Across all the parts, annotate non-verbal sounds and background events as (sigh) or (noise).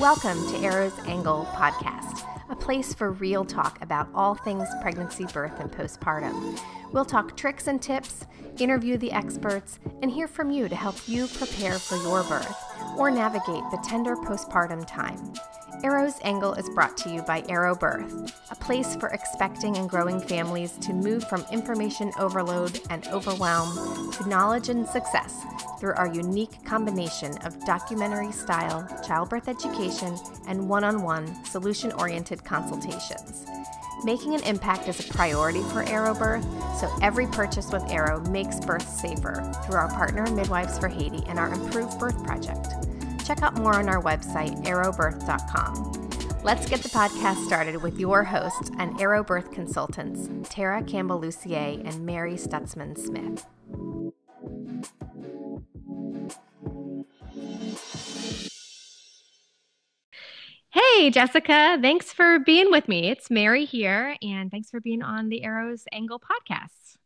Welcome to Arrow's Angle podcast, a place for real talk about all things pregnancy, birth, and postpartum. We'll talk tricks and tips, interview the experts, and hear from you to help you prepare for your birth or navigate the tender postpartum time. Arrow's Angle is brought to you by Arrow Birth, a place for expecting and growing families to move from information overload and overwhelm to knowledge and success through our unique combination of documentary style childbirth education and one on one solution oriented consultations. Making an impact is a priority for Arrow Birth, so every purchase with Arrow makes birth safer through our partner Midwives for Haiti and our Improved Birth Project. Check out more on our website, arrowbirth.com. Let's get the podcast started with your hosts and Arrow Birth consultants, Tara Campbell Lucier and Mary Stutzman Smith. Hey, Jessica, thanks for being with me. It's Mary here, and thanks for being on the Arrows Angle podcast.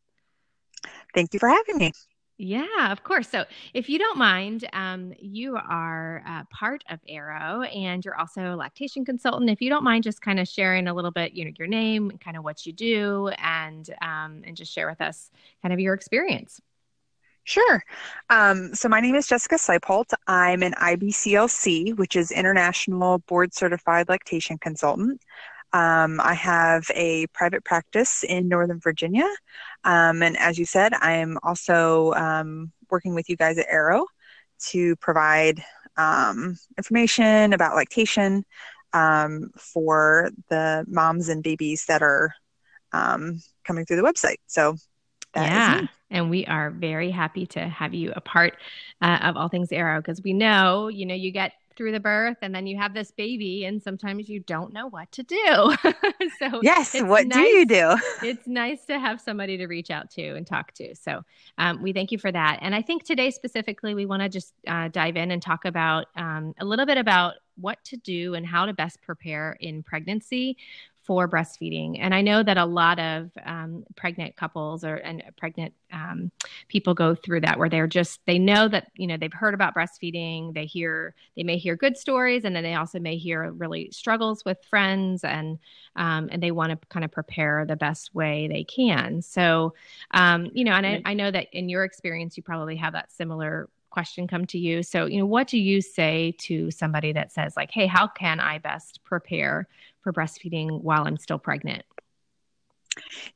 Thank you for having me. Yeah, of course. So, if you don't mind, um, you are uh, part of Arrow, and you're also a lactation consultant. If you don't mind, just kind of sharing a little bit, you know, your name, kind of what you do, and um, and just share with us kind of your experience. Sure. Um, so my name is Jessica Seipolt. I'm an IBCLC, which is International Board Certified Lactation Consultant. Um, I have a private practice in Northern Virginia. Um, and as you said, I am also um, working with you guys at Arrow to provide um, information about lactation um, for the moms and babies that are coming through the website. So yeah. And we are very happy to have you a part uh, of All Things Arrow because we know, you know, you get through the birth and then you have this baby and sometimes you don't know what to do. (laughs) so yes, what nice, do you (laughs) do? it's nice to have somebody to reach out to and talk to. So um, we thank you for that. And I think today specifically, we want to just uh, dive in and talk about um, a little bit about what to do and how to best prepare in pregnancy for breastfeeding. And I know that a lot of um, pregnant couples or and pregnant um, people go through that where they're just they know that you know they've heard about breastfeeding. They hear they may hear good stories, and then they also may hear really struggles with friends, and um, and they want to kind of prepare the best way they can. So um, you know, and I, I know that in your experience, you probably have that similar question come to you. So, you know, what do you say to somebody that says, like, hey, how can I best prepare for breastfeeding while I'm still pregnant?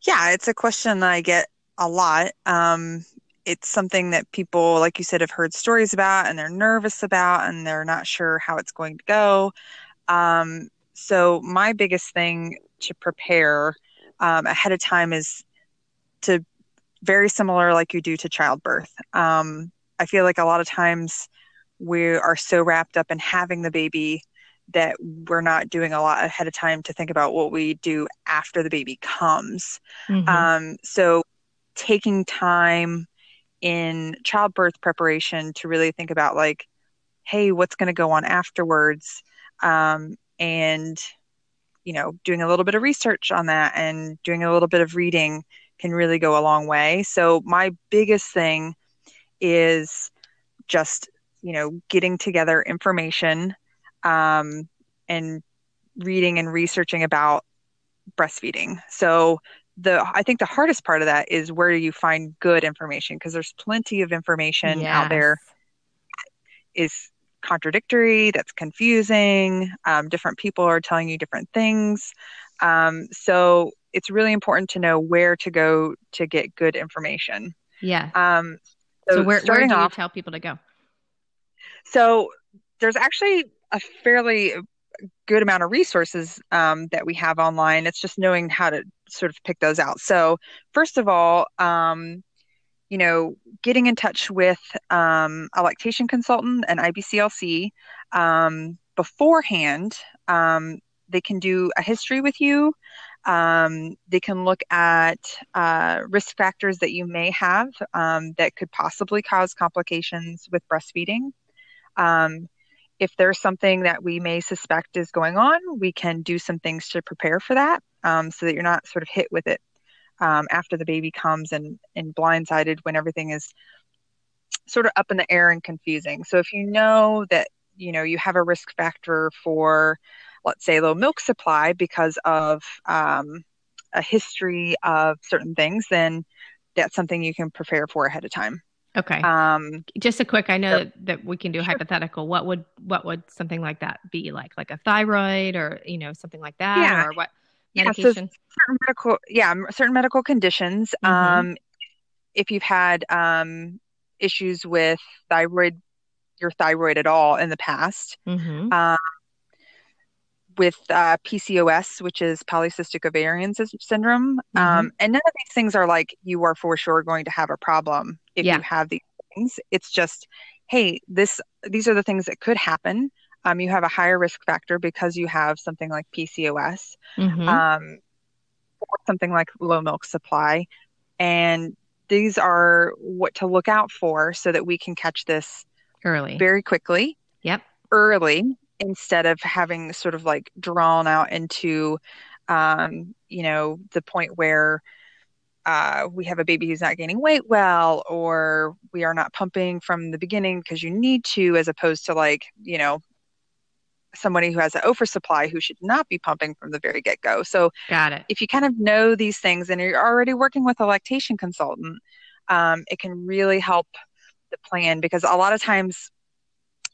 Yeah, it's a question I get a lot. Um, it's something that people, like you said, have heard stories about and they're nervous about and they're not sure how it's going to go. Um, so, my biggest thing to prepare um, ahead of time is to very similar like you do to childbirth. Um, I feel like a lot of times we are so wrapped up in having the baby that we're not doing a lot ahead of time to think about what we do after the baby comes. Mm-hmm. Um, so, taking time in childbirth preparation to really think about, like, hey, what's going to go on afterwards? Um, and, you know, doing a little bit of research on that and doing a little bit of reading can really go a long way. So, my biggest thing is just you know getting together information um, and reading and researching about breastfeeding. So the i think the hardest part of that is where do you find good information? Because there's plenty of information yes. out there is contradictory that's confusing um, different people are telling you different things. Um, so it's really important to know where to go to get good information. Yeah. Um, so, so where, where do off, you tell people to go? So there's actually a fairly good amount of resources um, that we have online. It's just knowing how to sort of pick those out. So first of all, um, you know, getting in touch with um, a lactation consultant, and IBCLC, um, beforehand. Um, they can do a history with you. Um, they can look at uh, risk factors that you may have that could possibly cause complications with breastfeeding. Um, if there's something that we may suspect is going on, we can do some things to prepare for that um, so that you're not sort of hit with it um, after the baby comes and, and blindsided when everything is sort of up in the air and confusing. So if you know that you know you have a risk factor for let's say low milk supply because of um, a history of certain things then that's something you can prepare for ahead of time okay um, just a quick i know that, that we can do sure. hypothetical what would what would something like that be like like a thyroid or you know something like that yeah. or what medication? Yeah, so certain medical yeah certain medical conditions mm-hmm. um if you've had um issues with thyroid your thyroid at all in the past. Mm-hmm. Um, with uh, PCOS, which is polycystic ovarian syndrome. Mm-hmm. Um, and none of these things are like you are for sure going to have a problem if yeah. you have these things. It's just, hey, this these are the things that could happen. Um, you have a higher risk factor because you have something like PCOS, mm-hmm. um, or something like low milk supply, and these are what to look out for so that we can catch this early very quickly yep early instead of having sort of like drawn out into um, you know the point where uh, we have a baby who's not gaining weight well or we are not pumping from the beginning because you need to as opposed to like you know somebody who has an oversupply who should not be pumping from the very get-go. So got it. if you kind of know these things and you're already working with a lactation consultant um, it can really help the plan because a lot of times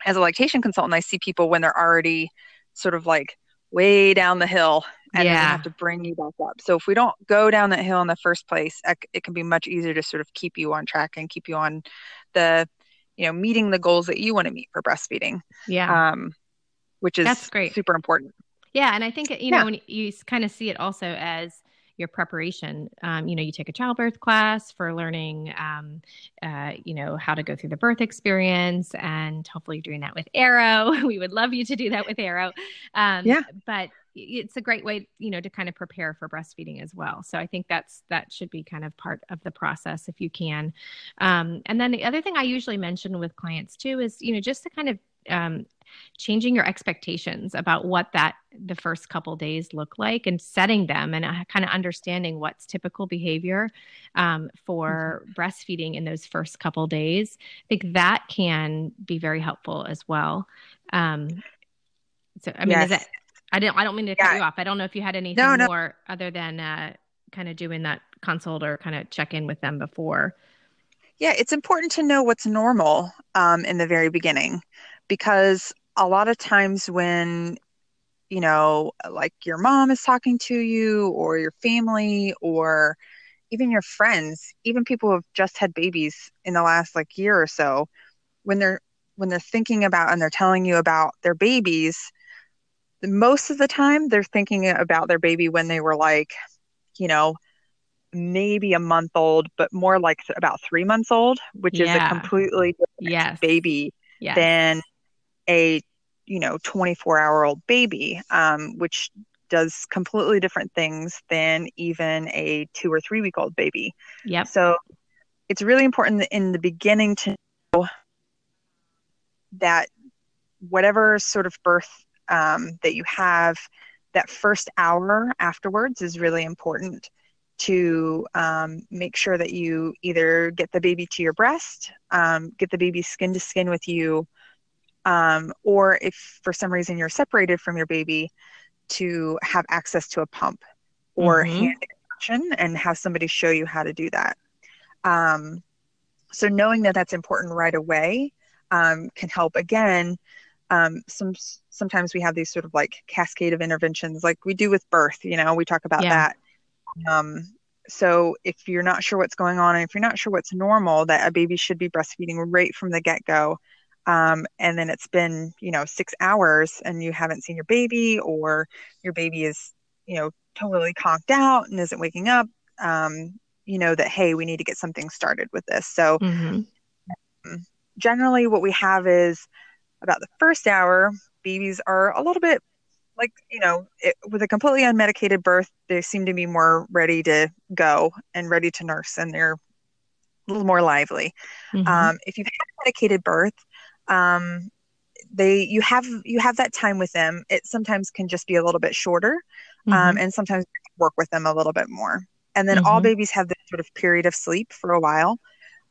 as a lactation consultant, I see people when they're already sort of like way down the hill and yeah. have to bring you back up. So if we don't go down that hill in the first place, it can be much easier to sort of keep you on track and keep you on the, you know, meeting the goals that you want to meet for breastfeeding. Yeah. Um, which is That's great. super important. Yeah. And I think, you know, yeah. when you kind of see it also as, your preparation. Um, you know, you take a childbirth class for learning, um, uh, you know, how to go through the birth experience, and hopefully you're doing that with Arrow. (laughs) we would love you to do that with Arrow. Um, yeah. But it's a great way, you know, to kind of prepare for breastfeeding as well. So I think that's that should be kind of part of the process if you can. Um, and then the other thing I usually mention with clients too is, you know, just to kind of um, changing your expectations about what that the first couple days look like and setting them and uh, kind of understanding what's typical behavior um, for mm-hmm. breastfeeding in those first couple days i think that can be very helpful as well um, so i mean yes. is that i don't i don't mean to cut you off i don't know if you had anything no, no. more other than uh, kind of doing that consult or kind of check in with them before yeah it's important to know what's normal um, in the very beginning because a lot of times when you know like your mom is talking to you or your family or even your friends even people who have just had babies in the last like year or so when they're when they're thinking about and they're telling you about their babies most of the time they're thinking about their baby when they were like you know maybe a month old but more like about three months old which yeah. is a completely different yes. baby yes. than a you know 24 hour old baby um, which does completely different things than even a two or three week old baby. Yeah so it's really important in the beginning to know that whatever sort of birth um, that you have that first hour afterwards is really important to um, make sure that you either get the baby to your breast, um, get the baby skin to skin with you, um, or if for some reason you're separated from your baby, to have access to a pump or mm-hmm. hand extraction and have somebody show you how to do that. Um, so knowing that that's important right away um, can help. Again, um, some sometimes we have these sort of like cascade of interventions, like we do with birth. You know, we talk about yeah. that. Um, so if you're not sure what's going on, and if you're not sure what's normal, that a baby should be breastfeeding right from the get go um, and then it's been you know six hours and you haven't seen your baby or your baby is you know totally conked out and isn't waking up um, you know that hey we need to get something started with this so mm-hmm. Um, generally what we have is about the first hour babies are a little bit like you know it, with a completely unmedicated birth they seem to be more ready to go and ready to nurse and they're a little more lively mm-hmm. um, if you've had a medicated birth um, they you have you have that time with them it sometimes can just be a little bit shorter um, mm-hmm. um, and sometimes work with them a little bit more and then mm-hmm. all babies have this sort of period of sleep for a while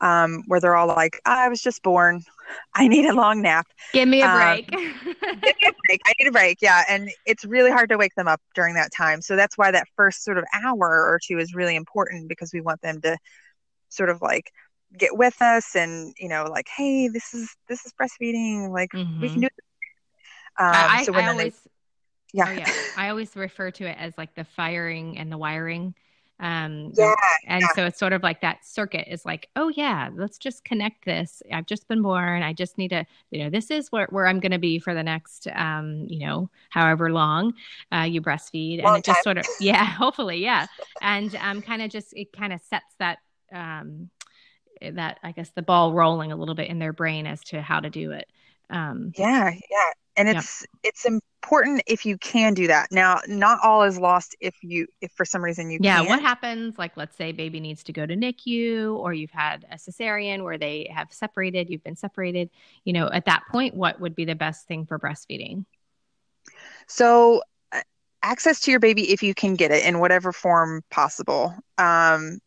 um, where they're all like, I was just born. (laughs) I need a long nap. Give me a um, break. (laughs) give me a break. I need a break. Yeah. And it's really hard to wake them up during that time. So that's why that first sort of hour or two is really important because we want them to sort of like get with us and, you know, like, hey, this is this is breastfeeding. Like mm-hmm. we can mm-hmm. do um, I, so I always, they, yeah. Oh, yeah. I always refer to it as like the firing and the wiring um, yeah, and yeah. so it's sort of like that circuit is like, oh yeah, let's just connect this. I've just been born. I just need to, you know, this is where, where I'm going to be for the next, um, you know, however long uh, you breastfeed. Long and it time. just sort of, yeah, (laughs) hopefully, yeah. And um, kind of just, it kind of sets that, um, that I guess the ball rolling a little bit in their brain as to how to do it. Um, yeah, yeah and it's yeah. it's important if you can do that now not all is lost if you if for some reason you yeah can't. what happens like let's say baby needs to go to nicu or you've had a cesarean where they have separated you've been separated you know at that point what would be the best thing for breastfeeding so uh, access to your baby if you can get it in whatever form possible um,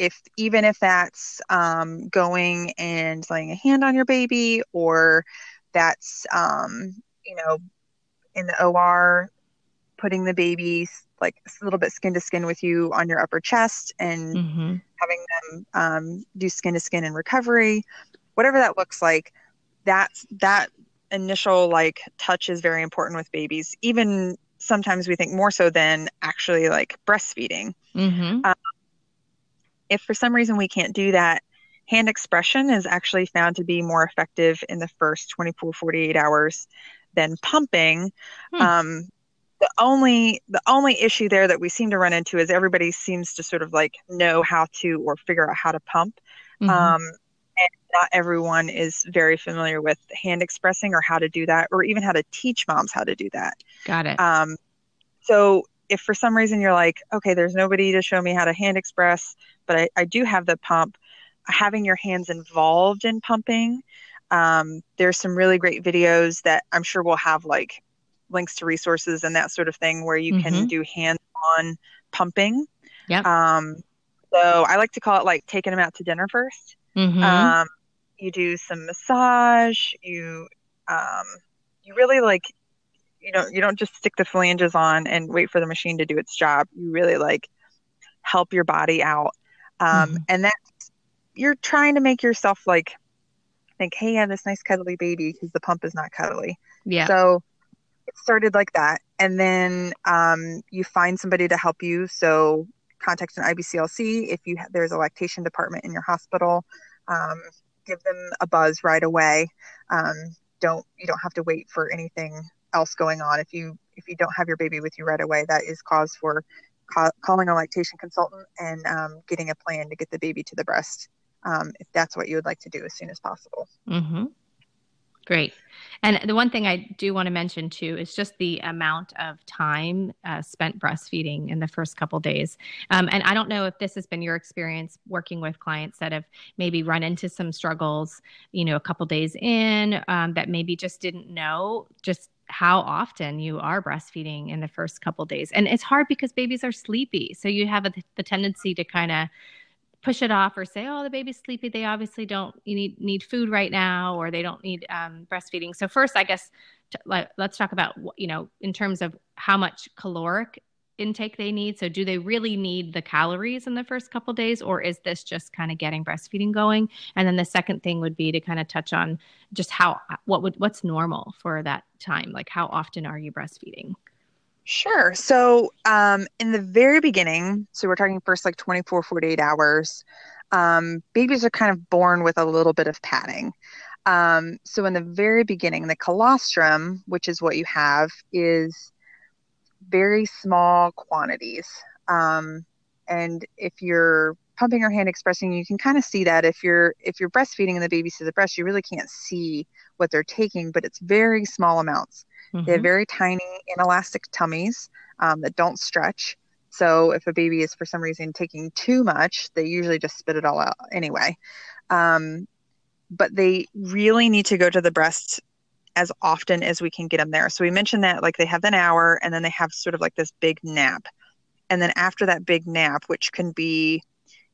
if even if that's um, going and laying a hand on your baby or that's um, you know in the OR putting the baby like a little bit skin to skin with you on your upper chest and mm-hmm. having them um, do skin to skin in recovery whatever that looks like that's that initial like touch is very important with babies even sometimes we think more so than actually like breastfeeding mm-hmm. um, if for some reason we can't do that hand expression is actually found to be more effective in the first 24 48 hours than pumping hmm. um, the only the only issue there that we seem to run into is everybody seems to sort of like know how to or figure out how to pump mm-hmm. um, and not everyone is very familiar with hand expressing or how to do that or even how to teach moms how to do that got it um, so if for some reason you're like okay there's nobody to show me how to hand express but I, I do have the pump having your hands involved in pumping. Um, there's some really great videos that I'm sure will have like links to resources and that sort of thing where you mm-hmm. can do hands-on pumping. Yeah. Um, so I like to call it like taking them out to dinner 1st mm-hmm. um, you do some massage. You um, you really like you know you don't just stick the flanges on and wait for the machine to do its job. You really like help your body out. Um, mm-hmm. And that you're trying to make yourself like think, hey, I have this nice cuddly baby because the pump is not cuddly. Yeah. So it started like that. And then um, you find somebody to help you. So contact an IBCLC if you ha- there's a lactation department in your hospital. Um, give them a buzz right away. Um, don't you don't have to wait for anything else going on. If you if you don't have your baby with you right away, that is cause for ca- calling a lactation consultant and um, getting a plan to get the baby to the breast um, if that's what you would like to do as soon as possible. Mm-hmm. Great. And the one thing I do want to mention too is just the amount of time uh, spent breastfeeding in the first couple days. Um, and I don't know if this has been your experience working with clients that have maybe run into some struggles, you know, a couple days in um, that maybe just didn't know just how often you are breastfeeding in the first couple days. And it's hard because babies are sleepy. So you have a, the tendency to kind of push it off or say, "Oh, the baby's sleepy. They obviously don't need need food right now, or they don't need um, breastfeeding." So first, I guess t- let, let's talk about you know in terms of how much caloric intake they need. So do they really need the calories in the first couple days, or is this just kind of getting breastfeeding going? And then the second thing would be to kind of touch on just how what would what's normal for that time, like how often are you breastfeeding? Sure. So, um, in the very beginning, so we're talking first like 24, 48 hours, um, babies are kind of born with a little bit of padding. Um, so, in the very beginning, the colostrum, which is what you have, is very small quantities. Um, and if you're pumping or hand expressing, you can kind of see that if you're if you're breastfeeding and the baby's to the breast, you really can't see what they're taking, but it's very small amounts. Mm-hmm. They have mm-hmm. very tiny inelastic tummies um, that don't stretch. So if a baby is for some reason taking too much, they usually just spit it all out anyway. Um, but they really need to go to the breast as often as we can get them there. So we mentioned that like they have an hour and then they have sort of like this big nap. And then after that big nap, which can be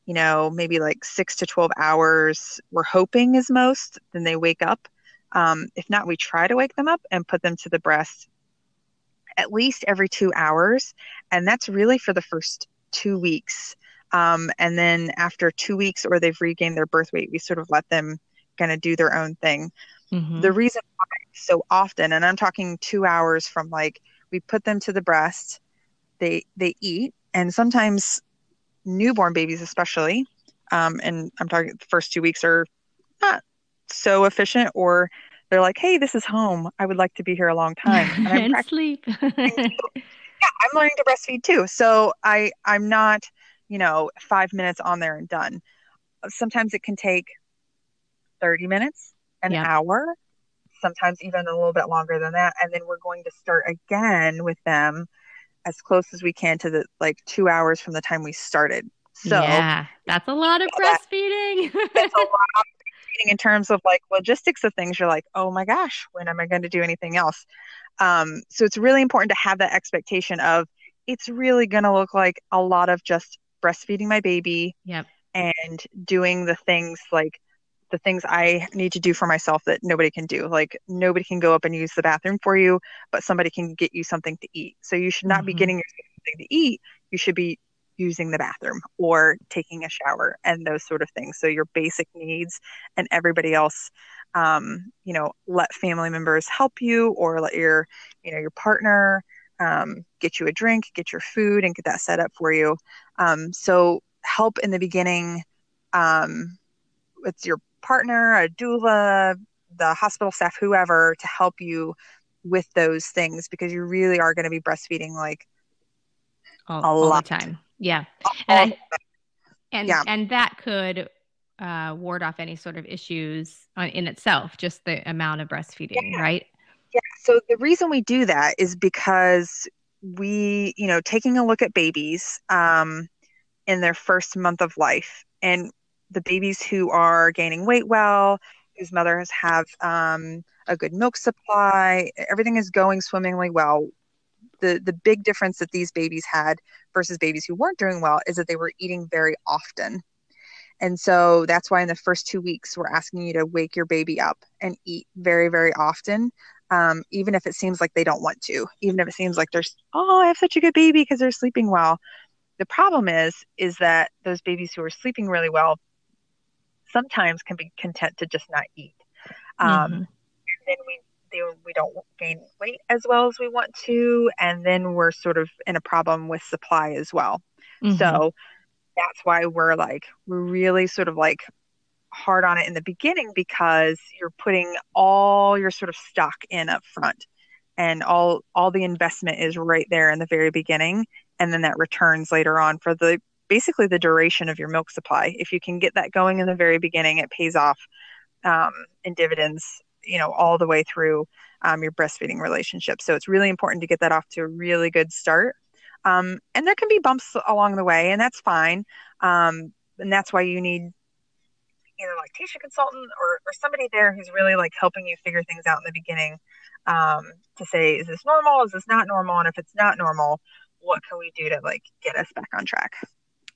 you know, maybe like six to 12 hours, we're hoping is most, then they wake up. Um, if not, we try to wake them up and put them to the breast at least every two hours. And that's really for the first two weeks. Um, and then after two weeks or they've regained their birth weight, we sort of let them kind of do their own thing. Mm-hmm. The reason why so often, and I'm talking two hours from like we put them to the breast, they they eat, and sometimes newborn babies especially um, and i'm talking the first two weeks are not so efficient or they're like hey this is home. I would like to be here a long (laughs) time. And, I'm and sleep. (laughs) Yeah i'm learning to breastfeed too. So i i'm not you know five minutes on there and done. Sometimes it can take 30 minutes an hour sometimes even a little bit longer than that and then we're going to start again with them as close as we can to the like two hours from the time we started. So yeah, that's a lot of (laughs) breastfeeding. that's a (laughs) lot of breastfeeding in terms of like logistics of things. You're like, oh my gosh, when am I going to do anything else? Um, so it's really important to have that expectation of it's really going to look like a lot of just breastfeeding my baby. Yep. And doing the things like the things I need to do for myself that nobody can do. Like nobody can go up and use the bathroom for you, but somebody can get you something to eat. So you should not mm-hmm. be getting something to eat. You should be using the bathroom or taking a shower and those sort of things. So your basic needs and everybody else, um, you know, let family members help you or let your, you know, your partner um, get you a drink, get your food, and get that set up for you. Um, so help in the beginning. Um, with your partner, a doula, the hospital staff, whoever, to help you with those things because you really are going to be breastfeeding like all, all the time. Yeah. And, I, and, yeah. and that could uh, ward off any sort of issues in itself, just the amount of breastfeeding, yeah. right? Yeah. So the reason we do that is because we, you know, taking a look at babies um, in their first month of life, and the babies who are gaining weight well, whose mothers have um, a good milk supply, everything is going swimmingly well. The, the big difference that these babies had versus babies who weren't doing well is that they were eating very often. And so that's why in the first two weeks, we're asking you to wake your baby up and eat very, very often, um, even if it seems like they don't want to, even if it seems like there's, oh, I have such a good baby because they're sleeping well. The problem is, is that those babies who are sleeping really well sometimes can be content to just not eat. Um, mm-hmm. And then we we don't gain weight as well as we want to, and then we're sort of in a problem with supply as well. Mm-hmm. So that's why we're like we're really sort of like hard on it in the beginning because you're putting all your sort of stock in up front and all all the investment is right there in the very beginning and then that returns later on for the basically the duration of your milk supply. If you can get that going in the very beginning, it pays off um, in dividends, you know, all the way through um, your breastfeeding relationship. So it's really important to get that off to a really good start. Um, and there can be bumps along the way, and that's fine. Um, and that's why you need either a lactation consultant or, or somebody there who's really like helping you figure things out in the beginning um, to say, is this normal? Is this not normal? And if it's not normal, what can we do to like get us back on track?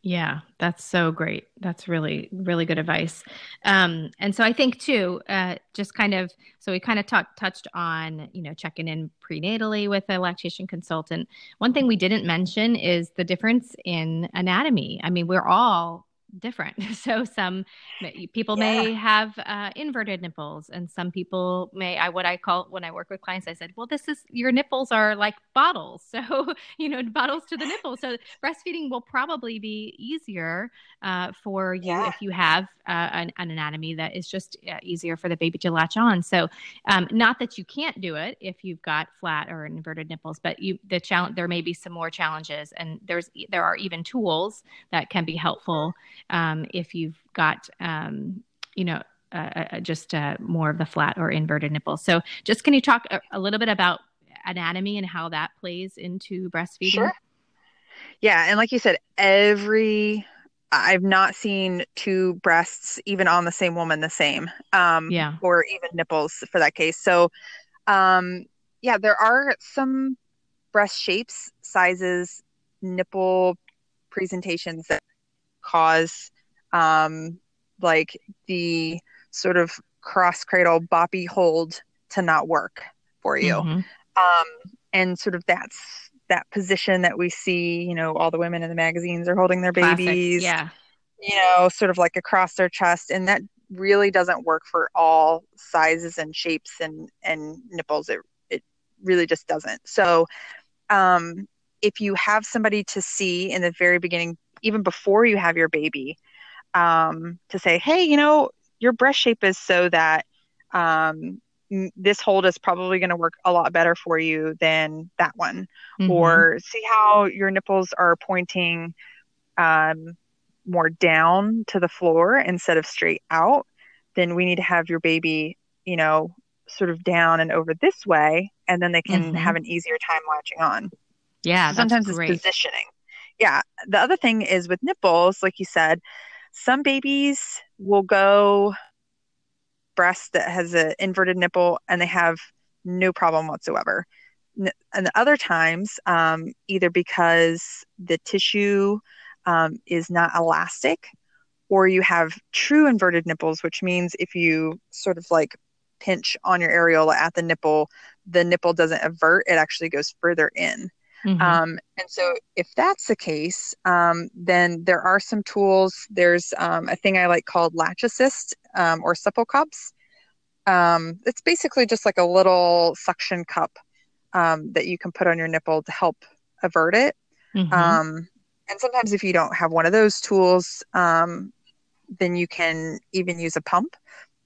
Yeah, that's so great. That's really, really good advice. Um, and so I think too, uh, just kind of, so we kind of touched on, you know, checking in prenatally with a lactation consultant. One thing we didn't mention is the difference in anatomy. I mean, we're all different. (laughs) So some people yeah. may have uh, inverted nipples, and some people may. I what I call when I work with clients, I said, "Well, this is your nipples are like bottles, (laughs) so you know bottles to the nipples. So breastfeeding will probably be easier uh, for you yeah. if you have uh, an, an, anatomy that is just uh, easier for the baby to latch on. So um, not that you can't do it if you've got flat or inverted nipples, but you the challenge there may be some more challenges, and there's there are even tools that can be helpful um, if you've got, um, you know, uh, just uh, more of the flat or inverted nipples. So, just can you talk a, a, little bit about anatomy and how that plays into breastfeeding? Sure. Yeah, and like you said, every I've not seen two breasts even on the same woman the same. Um, yeah. Or even nipples for that case. So, um, yeah, there are some breast shapes, sizes, nipple presentations that cause um, like the sort of cross cradle boppy hold to not work for you. Mm-hmm. Um, and sort of that's that position that we see, you know, all the women in the magazines are holding their babies. Classic. Yeah. You know, sort of like across their chest. And that really doesn't work for all sizes and shapes and, and nipples. It, it really just doesn't. So, um, if you have somebody to see in the very beginning, even before you have your baby, um, to say, hey, you know, your breast shape is so that um, this hold is probably going to work a lot better for you than that one. Mm-hmm. Or see how your nipples are pointing um, more down to the floor instead of straight out. Then we need to have your baby, you know, sort of down and over this way, and then they can mm-hmm. have an easier time latching on. Yeah, so sometimes it's positioning. Yeah. The other thing is with nipples, like you said, some babies will go breast that has an inverted nipple and they have no problem whatsoever. And other times, um, either because the tissue um, is not elastic or you have true inverted nipples, which means if you sort of like pinch on your areola at the nipple, the nipple doesn't avert, it actually goes further in. Mm-hmm. Um, and so, if that's the case, um, then there are some tools. There's um, a thing I like called Latch Assist um, or Supple Cups. Um, it's basically just like a little suction cup um, that you can put on your nipple to help avert it. Mm-hmm. and sometimes, if you don't have one of those tools, then you can even use a pump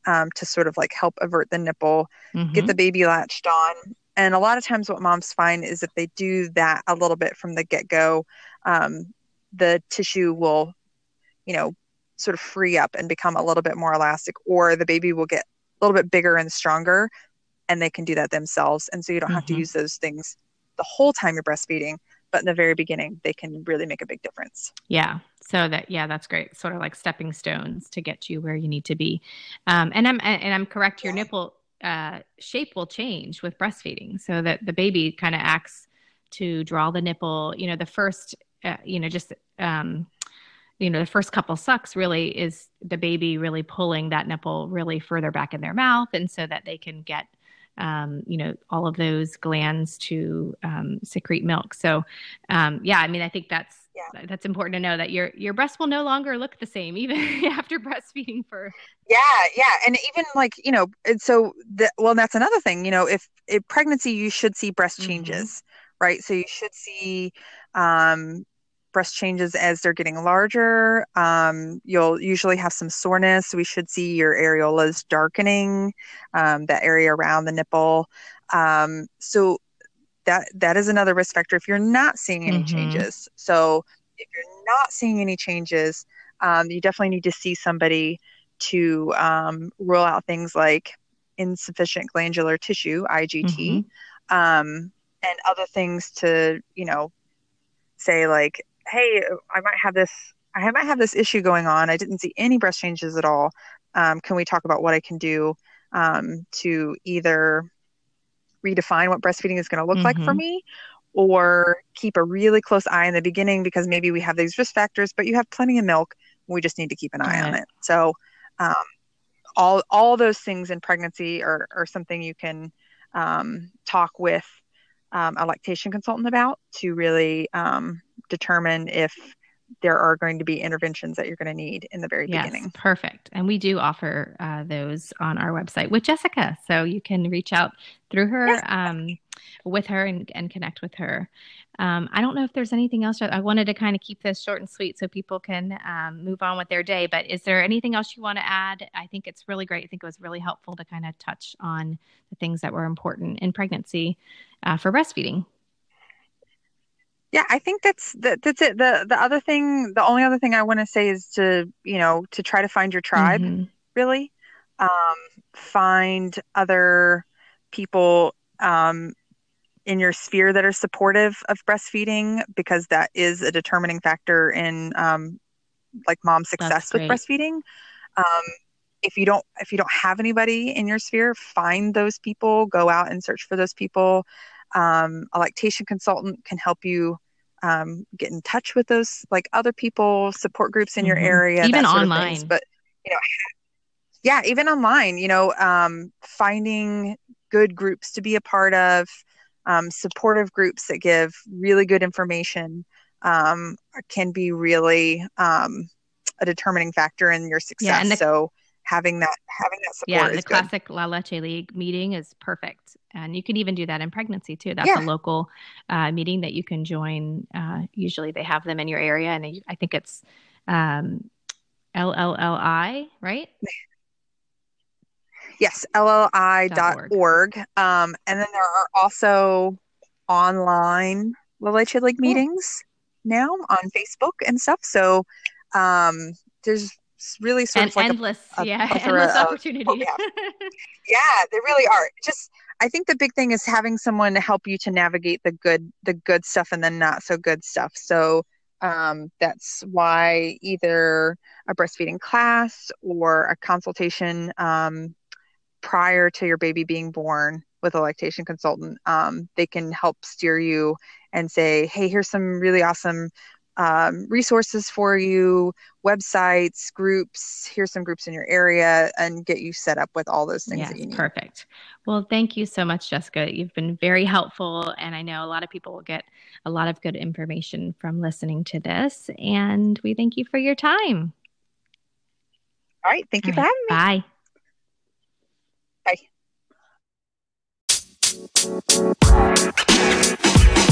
to sort of like help avert the nipple, mm-hmm. get the baby latched on, and a lot of times, what moms find is if they do that a little bit from the get go, um, the tissue will, you know, sort of free up and become a little bit more elastic, or the baby will get a little bit bigger and stronger, and they can do that themselves. And so you don't mm-hmm. have to mm-hmm. use those things the whole time you're breastfeeding, but in the very beginning, they can really make a big difference. Yeah. So that yeah, that's great. Sort of like stepping stones to get you where you need to be. Um, and I'm and I'm correct. Your nipple uh, shape will change with breastfeeding so that the baby kind of acts to draw the nipple. You know the first uh, you know just um, you know the first couple sucks really is the baby really pulling that nipple really further back in their mouth and so that they can get um, you know all of those glands to um, secrete milk. So um, yeah i mean i think that's yeah. that's important to know that your your breast will no longer look the same (laughs) even after breastfeeding for yeah yeah and even like you know so the, well that's another thing you know if, if pregnancy you should see breast mm-hmm. changes right so you should see um breast changes as they're getting larger um, you'll usually have some soreness we should see your areolas darkening um, that area around the nipple um, so that that is another risk factor if you're not seeing any mm-hmm. changes. So if you're not seeing any changes, um, you definitely need to see somebody to um, rule out things like insufficient glandular tissue (IGT) mm-hmm. um, and other things to you know say like, hey, I might have this. I might have this issue going on. I didn't see any breast changes at all. Um, can we talk about what I can do um, to either redefine what breastfeeding is going to look mm-hmm. like for mm-hmm. me or keep a really close eye in the beginning because maybe we have these risk factors but you have plenty of milk we just need to keep an eye right. on it so um, all all those things in pregnancy are, are something you can um, talk with um, a lactation consultant about to really um, determine if there are going to be interventions that you're going to need in the very yes, beginning. Perfect. And we do offer uh, those on our website with Jessica. So you can reach out through her, yes. um, with her, and, and connect with her. Um, I don't know if there's anything else. I wanted to kind of keep this short and sweet so people can um, move on with their day. But is there anything else you want to add? I think it's really great. I think it was really helpful to kind of touch on the things that were important in pregnancy uh, for breastfeeding yeah i think that's that, that's it. The the other thing the only other thing i want to say is to you know to try to find your tribe mm-hmm. really. Um, find other people um, in your sphere that are supportive of breastfeeding because that is a determining factor in um, like mom success with breastfeeding. Um, if you don't if you don't have anybody in your sphere find those people go out and search for those people. Um, a lactation consultant can help you um, get in touch with those like other people, support groups in mm-hmm. your area, even online. But you know, yeah, even online, you know, um, finding good groups to be a part of, um, supportive groups that give really good information um, can be really um, a determining factor in your success. Yeah, the, so having that having that support. Yeah, the classic La Leche League meeting is perfect, and you can even do that in pregnancy too. That's yeah. a local uh, meeting that you can join. Uh, usually, they have them in your area, and I think it's um, LLLI, right? Yes, LLI.org. Um, and then there are also online La Leche League meetings now on Facebook and stuff. So um, there's really sort and of like endless, a, a yeah, endless opportunity. Of, yeah. yeah, they really are. Just I think the big thing is having someone to help you to navigate the good the good stuff and the not so good stuff. So um, that's why either a breastfeeding class or a consultation um, prior to your baby being born with a lactation consultant, um, they can help steer you and say, hey, here's some really awesome um, resources for you, websites, groups. Here's some groups in your area, and get you set up with all those things yes, that you need. Perfect. Well, thank you so much, Jessica. You've been very helpful, and I know a lot of people will get a lot of good information from listening to this. And we thank you for your time. All right. Thank you all for right, having me. Bye. Bye.